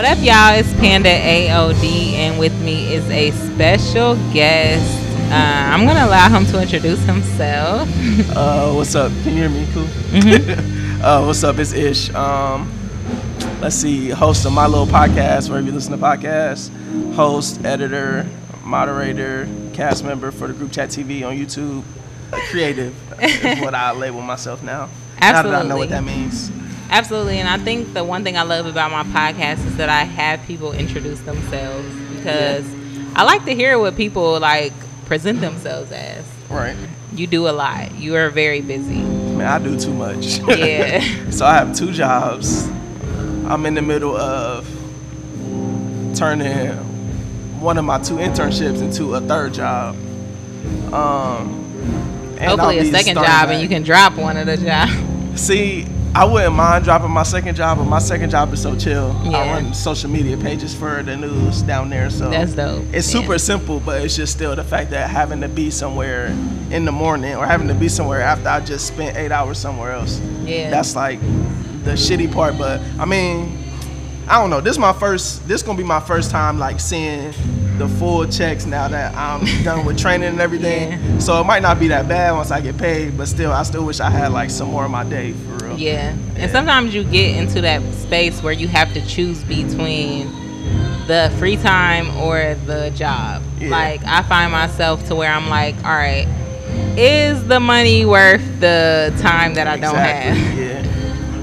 What up, y'all? It's Panda AOD, and with me is a special guest. Uh, I'm gonna allow him to introduce himself. uh, what's up? Can you hear me? Cool. Mm-hmm. uh, what's up? It's Ish. Um, let's see. Host of my little podcast, wherever you listen to podcasts. Host, editor, moderator, cast member for the group chat TV on YouTube. Creative is what I label myself now. Absolutely. Now that I know what that means. Absolutely, and I think the one thing I love about my podcast is that I have people introduce themselves because yeah. I like to hear what people like present themselves as. Right. You do a lot. You are very busy. Man, I do too much. Yeah. so I have two jobs. I'm in the middle of turning one of my two internships into a third job. Um, Hopefully, a second job, back. and you can drop one of the jobs. See, I wouldn't mind dropping my second job, but my second job is so chill. Yeah. I run social media pages for the news down there, so that's dope. It's yeah. super simple, but it's just still the fact that having to be somewhere in the morning or having to be somewhere after I just spent eight hours somewhere else. Yeah, that's like the shitty part. But I mean, I don't know. This is my first. This gonna be my first time like seeing the full checks now that I'm done with training and everything. Yeah. So it might not be that bad once I get paid, but still, I still wish I had like some more of my day for real. Yeah. yeah. And sometimes you get into that space where you have to choose between the free time or the job. Yeah. Like I find myself to where I'm like, all right, is the money worth the time that I don't exactly, have?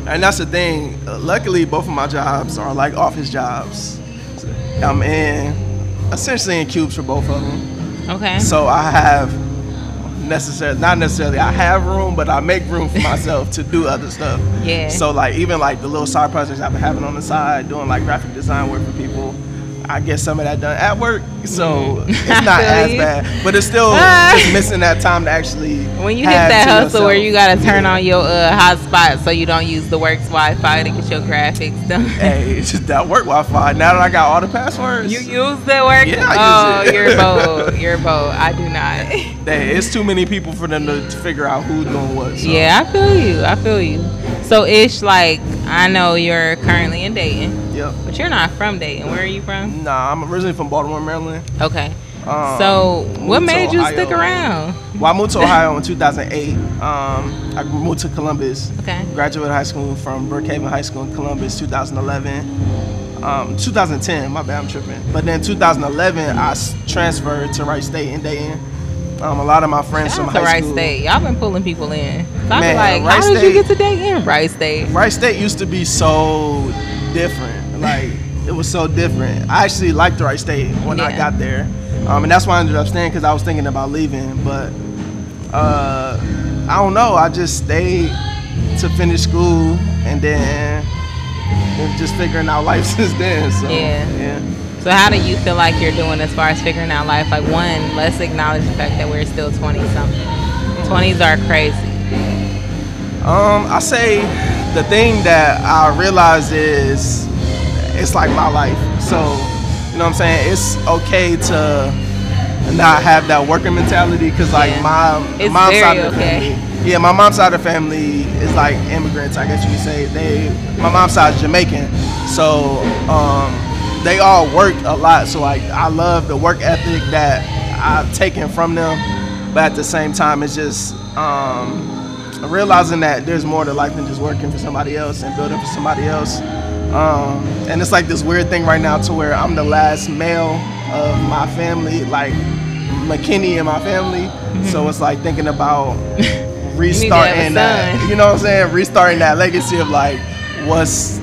And that's the thing. Uh, luckily, both of my jobs are like office jobs. I'm in essentially in cubes for both of them. Okay. So I have necessarily not necessarily I have room, but I make room for myself to do other stuff. Yeah. So like even like the little side projects I've been having on the side, doing like graphic design work for people. I get some of that done at work, so mm. it's not as you. bad. But it's still just missing that time to actually. When you hit that hustle yourself. where you gotta turn yeah. on your uh, hotspot so you don't use the works Wi-Fi to get your graphics done. hey, it's just that work Wi-Fi. Now that I got all the passwords, you use the work. Yeah, I oh, use it. you're bold. You're bold. I do not. hey, it's too many people for them to figure out who's doing what. So. Yeah, I feel you. I feel you. So ish like I know you're currently in Dayton. Yep. But you're not from Dayton. Where are you from? Nah, I'm originally from Baltimore, Maryland. Okay. Um, so what made you stick around? Well, I moved to Ohio in 2008. Um, I moved to Columbus. Okay. Graduated high school from Brookhaven High School in Columbus, 2011. Um, 2010, my bad, I'm tripping. But then 2011, I transferred to Wright State in Dayton. Um, a lot of my friends Shout from high Wright school. State. Y'all been pulling people in. So I Man, like, Wright how State, did you get to in? Wright State. Wright State used to be so different. Like it was so different. I actually liked Wright State when yeah. I got there, um, and that's why I ended up staying because I was thinking about leaving. But uh, I don't know. I just stayed to finish school, and then just figuring out life since then. So yeah. yeah. So how do you feel like you're doing as far as figuring out life? Like one, let's acknowledge the fact that we're still 20 something. 20s are crazy. Um, I say the thing that I realize is it's like my life. So, you know what I'm saying? It's okay to not have that working mentality because like yeah. my it's mom's side of the okay. family. Yeah, my mom's side of the family is like immigrants, I guess you could say. They my mom's side is Jamaican. So, um, they all work a lot. So like I love the work ethic that I've taken from them, but at the same time, it's just um, realizing that there's more to life than just working for somebody else and building for somebody else. Um, and it's like this weird thing right now to where I'm the last male of my family, like McKinney and my family. Mm-hmm. So it's like thinking about restarting that. You know what I'm saying? Restarting that legacy of like what's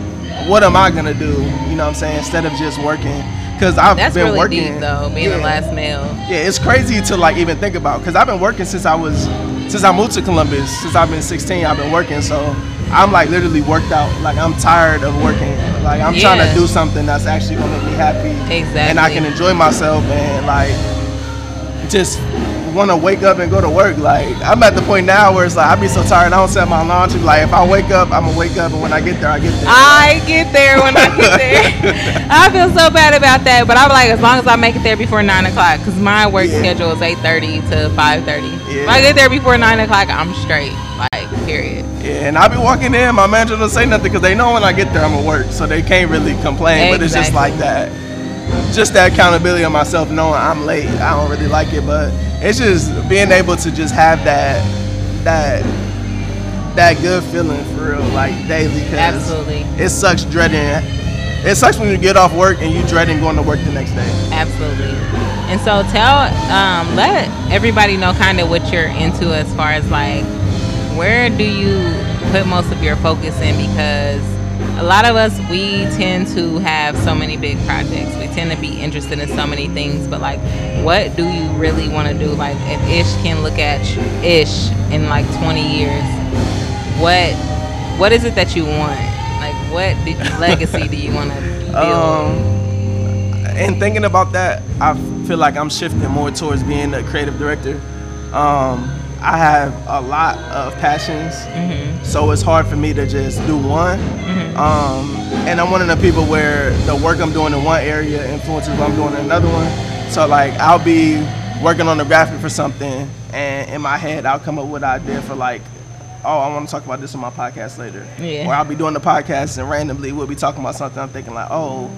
what am I gonna do? You know what I'm saying? Instead of just working, because I've That's been really working. Deep, though, being yeah. the last male. Yeah, it's crazy to like even think about because I've been working since I was since I moved to Columbus. Since I've been 16, I've been working. So I'm like literally worked out. Like I'm tired of working. Like I'm Yeah. trying to do something that's actually gonna make me happy. Exactly. And I can enjoy myself and like just want to wake up and go to work. Like I'm at the point now where it's like I be so tired. I don't set my alarm to be like if I wake up, I'm gonna wake up, and when I get there, I get there. I get there when I get there. I feel so bad about that, but I'm like, as long as I make it there before nine o'clock, because my work Yeah. schedule is eight thirty to five thirty. If I get there before nine o'clock, I'm straight. Like, period. Yeah, and I be walking in, my manager don't say nothing because they know when I get there I'm at work, so they can't really complain. But it's just like that, just that accountability of myself, knowing I'm late. I don't really like it, but it's just being able to just have that that that good feeling for real, like daily. Cause Absolutely. it sucks dreading. It sucks when you get off work and you dreading going to work the next day. Absolutely. And so tell, um, let everybody know kind of what you're into as far as like, where do you put most of your focus in? Because a lot of us, we tend to have so many big projects. We tend to be interested in so many things, but like, what do you really want to do? Like, if Ish can look at you- Ish in like 20 years, what, what is it that you want? Like, what did, legacy do you want to build? Um, and thinking about that, I feel like I'm shifting more towards being a creative director. Um, I have a lot of passions, so it's hard for me to just do one. Um, and I'm one of the people where the work I'm doing in one area influences what I'm doing in another one. So like I'll be working on the graphic for something, and in my head I'll come up with an idea for like, oh, I want to talk about this on my podcast later. Yeah. Or I'll be doing the podcast and randomly we'll be talking about something. I'm thinking like, oh,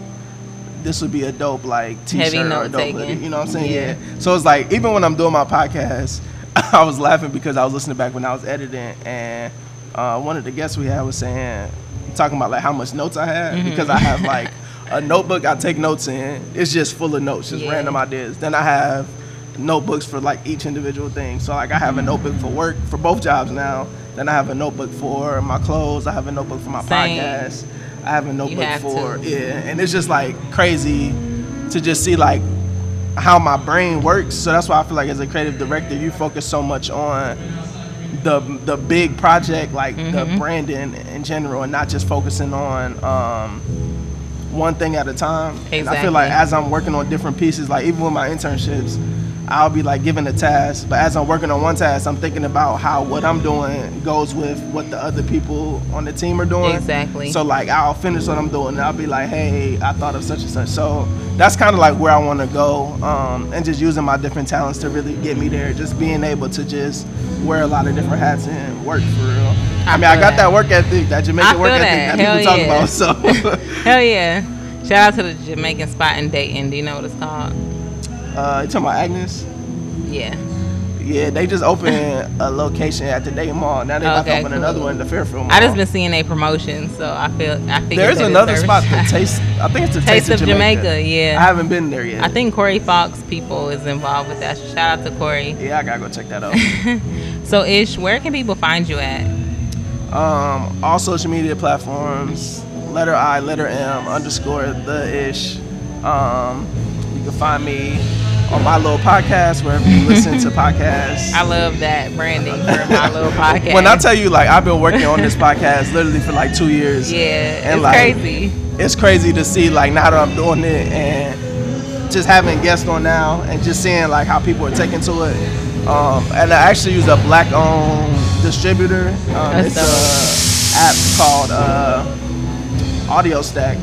this would be a dope like t-shirt or a dope hoodie. You know what I'm saying? Yeah. Yeah. So it's like even when I'm doing my podcast, I was laughing because I was listening back when I was editing, and uh, one of the guests we had was saying, talking about like how much notes I had Mm-hmm. because I have like a notebook I take notes in. It's just full of notes, just Yeah. random ideas. Then I have notebooks for like each individual thing. So like I have a notebook for work for both jobs now. Then I have a notebook for my clothes. I have a notebook for my Same. podcast. I have a notebook have for to. yeah, and it's just like crazy to just see like how my brain works. So that's why I feel like as a creative director, you focus so much on the the big project, like Mm-hmm. the branding in general, and not just focusing on um, one thing at a time. And I feel like as I'm working on different pieces, like even with my internships, I'll be like given a task, but as I'm working on one task, I'm thinking about how what I'm doing goes with what the other people on the team are doing. Exactly. So like I'll finish what I'm doing and I'll be like, hey, I thought of such and such. So that's kind of like where I want to go, um, and just using my different talents to really get me there. Just being able to just wear a lot of different hats and work for real. I, I mean, I got that. that work ethic, that Jamaican work feel ethic that. that, people Hell talk about. So, Hell yeah. Shout out to the Jamaican spot in Dayton. Do you know what it's called? Uh, you talking about Agnes? Yeah. Yeah, they just opened a location at the Dayton Mall. Now they're about to open cool. another one in the Fairfield Mall. I just been seeing a promotion, so I feel I figured There's another spot, the. Taste. I think it's the Taste of Jamaica, I yeah. I haven't been there yet. I think Corey Fox people is involved with that. Shout out to Corey. Yeah, I gotta go check that out. So Ish, where can people find you at? um, all social media platforms, letter I, letter M, underscore the ish. Um, you can find me on my little podcast wherever you listen to podcasts. I love that branding for my little podcast. When I tell you, like, I've been working on this podcast literally for like two years. yeah, and it's like, crazy. It's crazy to see, like, now that I'm doing it and just having guests on now and just seeing, like, how people are taking to it. Um, and I actually use a black owned distributor. Um, it's a app called uh, Audio Stack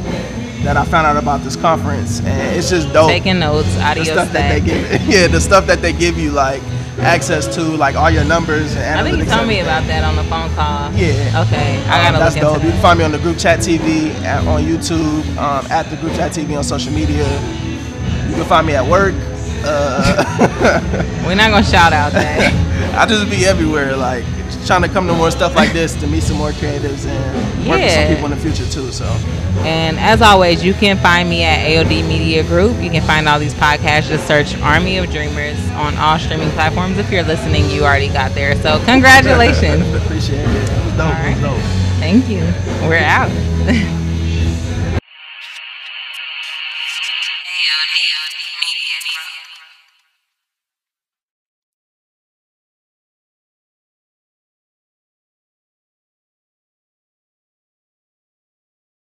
that I found out about this conference. And it's just dope Taking notes, the audio stuff that they give yeah the stuff that they give you like access to like all your numbers and I think you told me about that on the phone call. Yeah. Okay, Um, I gotta that's look dope. into You can find me on the group chat TV at, on YouTube um, at the group chat TV on social media. You can find me at work. Uh, We're not gonna shout out that. I just be everywhere, like trying to come to more stuff like this to meet some more creatives and work with some people in the future too. So And as always, you can find me at AOD Media Group. You can find all these podcasts. Just search Army of Dreamers on all streaming platforms. If you're listening, you already got there. So congratulations. appreciate it. It was dope. All It was dope. Thank you. We're out. AOD Media Group.